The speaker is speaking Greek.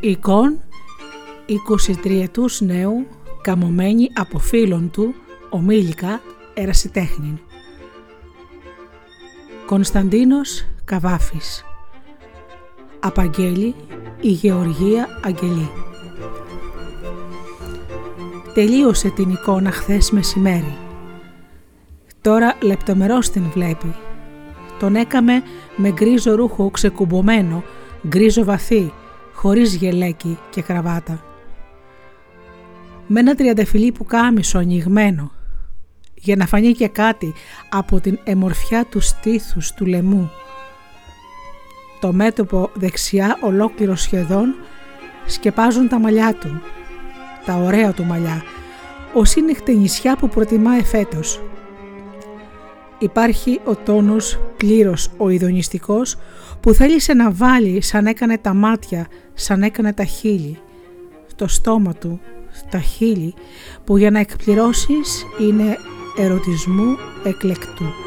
Εικόν 23 νέου καμωμένη από φίλον του ομίλικα ερασιτέχνη. Κωνσταντίνος Καβάφης Απαγγέλη η Γεωργία Αγγελή Τελείωσε την εικόνα χθες μεσημέρι. Τώρα λεπτομερώς την βλέπει. Τον έκαμε με γκρίζο ρούχο ξεκουμπομένο, γκρίζο βαθύ, χωρίς γελέκι και κραβάτα. Με ένα τριαντεφυλλί που κάμισο ανοιγμένο, για να φανεί και κάτι από την εμορφιά του στήθους του λαιμού. Το μέτωπο δεξιά ολόκληρο σχεδόν σκεπάζουν τα μαλλιά του, τα ωραία του μαλλιά, ως είναι χτενισιά που προτιμά εφέτος. Υπάρχει ο τόνος πλήρως ο ειδονιστικός που θέλησε να βάλει σαν έκανε τα μάτια, σαν έκανε τα χείλη, το στόμα του, τα χείλη που για να εκπληρώσεις είναι ερωτισμού εκλεκτού.